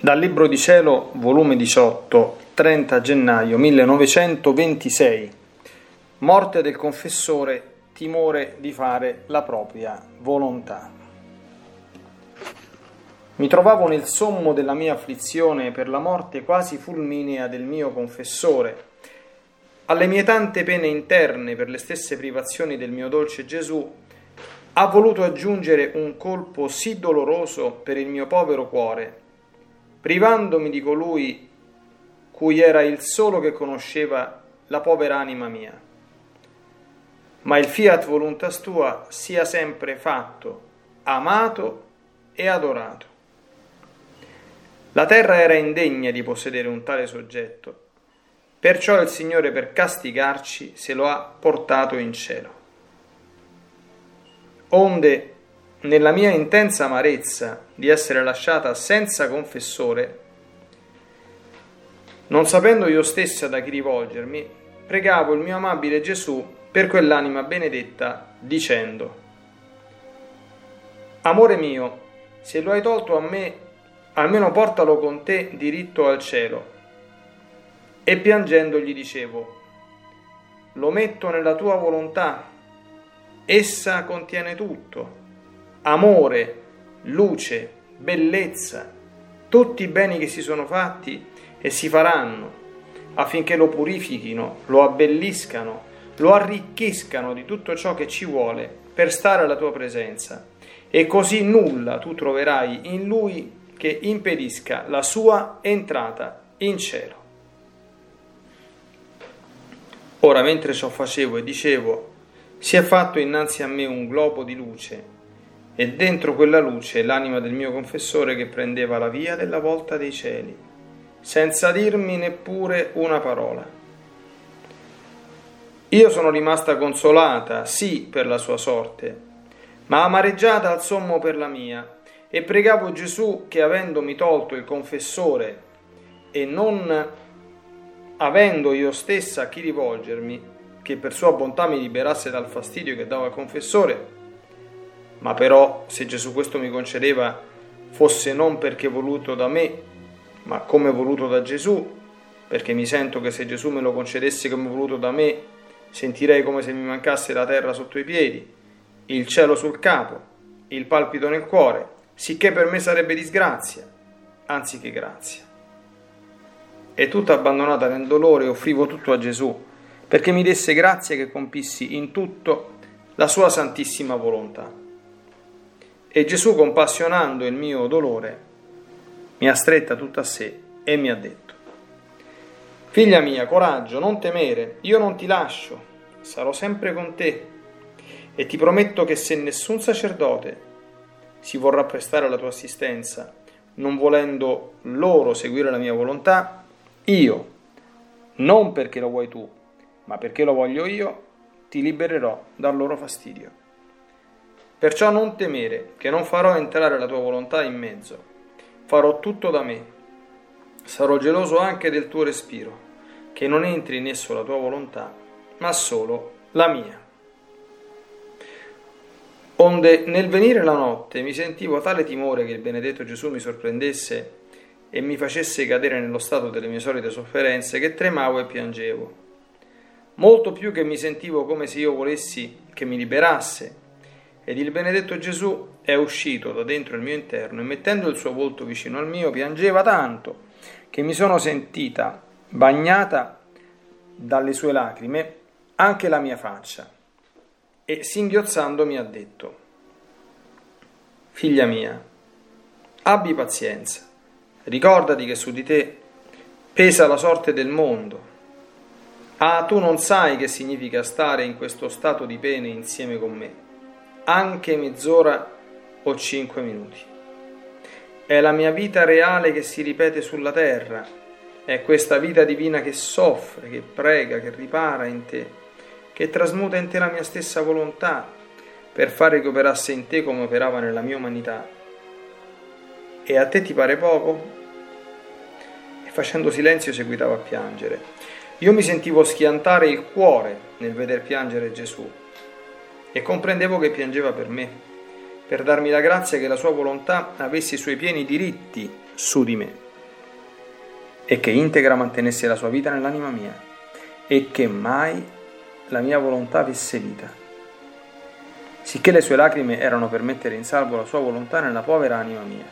Dal Libro di Cielo, volume 18, 30 gennaio 1926. Morte del confessore, timore di fare la propria volontà. Mi trovavo nel sommo della mia afflizione per la morte quasi fulminea del mio confessore. Alle mie tante pene interne per le stesse privazioni del mio dolce Gesù, ha voluto aggiungere un colpo sì doloroso per il mio povero cuore privandomi di colui cui era il solo che conosceva la povera anima mia. Ma il fiat voluntas tua sia sempre fatto, amato e adorato. La terra era indegna di possedere un tale soggetto, perciò il Signore per castigarci se lo ha portato in cielo. Onde nella mia intensa amarezza di essere lasciata senza confessore, non sapendo io stessa da chi rivolgermi, pregavo il mio amabile Gesù per quell'anima benedetta, dicendo, Amore mio, se lo hai tolto a me, almeno portalo con te diritto al cielo. E piangendo gli dicevo, Lo metto nella tua volontà, essa contiene tutto amore, luce, bellezza, tutti i beni che si sono fatti e si faranno, affinché lo purifichino, lo abbelliscano, lo arricchiscano di tutto ciò che ci vuole per stare alla tua presenza. E così nulla tu troverai in lui che impedisca la sua entrata in cielo. Ora, mentre ciò facevo e dicevo, si è fatto innanzi a me un globo di luce e dentro quella luce l'anima del mio confessore che prendeva la via della volta dei cieli, senza dirmi neppure una parola. Io sono rimasta consolata, sì, per la sua sorte, ma amareggiata al sommo per la mia, e pregavo Gesù che avendomi tolto il confessore e non avendo io stessa a chi rivolgermi, che per sua bontà mi liberasse dal fastidio che davo al confessore, ma però se Gesù questo mi concedeva fosse non perché voluto da me, ma come voluto da Gesù, perché mi sento che se Gesù me lo concedesse come voluto da me, sentirei come se mi mancasse la terra sotto i piedi, il cielo sul capo, il palpito nel cuore, sicché per me sarebbe disgrazia, anziché grazia. E tutta abbandonata nel dolore offrivo tutto a Gesù, perché mi desse grazia che compissi in tutto la sua santissima volontà. E Gesù, compassionando il mio dolore, mi ha stretta tutta a sé e mi ha detto, Figlia mia, coraggio, non temere, io non ti lascio, sarò sempre con te e ti prometto che se nessun sacerdote si vorrà prestare alla tua assistenza, non volendo loro seguire la mia volontà, io, non perché lo vuoi tu, ma perché lo voglio io, ti libererò dal loro fastidio. Perciò non temere, che non farò entrare la tua volontà in mezzo. Farò tutto da me. Sarò geloso anche del tuo respiro, che non entri in esso la tua volontà, ma solo la mia. Onde nel venire la notte mi sentivo tale timore che il benedetto Gesù mi sorprendesse e mi facesse cadere nello stato delle mie solite sofferenze che tremavo e piangevo. Molto più che mi sentivo come se io volessi che mi liberasse ed il benedetto Gesù è uscito da dentro il mio interno e mettendo il suo volto vicino al mio piangeva tanto che mi sono sentita bagnata dalle sue lacrime anche la mia faccia e singhiozzando mi ha detto Figlia mia, abbi pazienza, ricordati che su di te pesa la sorte del mondo. Ah, tu non sai che significa stare in questo stato di pene insieme con me anche mezz'ora o cinque minuti. È la mia vita reale che si ripete sulla terra, è questa vita divina che soffre, che prega, che ripara in te, che trasmuta in te la mia stessa volontà per fare che operasse in te come operava nella mia umanità. E a te ti pare poco? E facendo silenzio seguitava a piangere. Io mi sentivo schiantare il cuore nel veder piangere Gesù e comprendevo che piangeva per me, per darmi la grazia che la sua volontà avesse i suoi pieni diritti su di me. e che integra mantenesse la sua vita nell'anima mia e che mai la mia volontà avesse vita. Sicché le sue lacrime erano per mettere in salvo la sua volontà nella povera anima mia.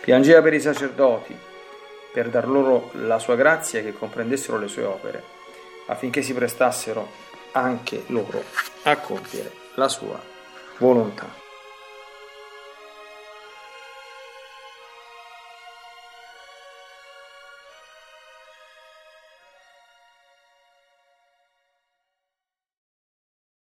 Piangeva per i sacerdoti, per dar loro la sua grazia e che comprendessero le sue opere, affinché si prestassero anche loro a compiere la sua volontà.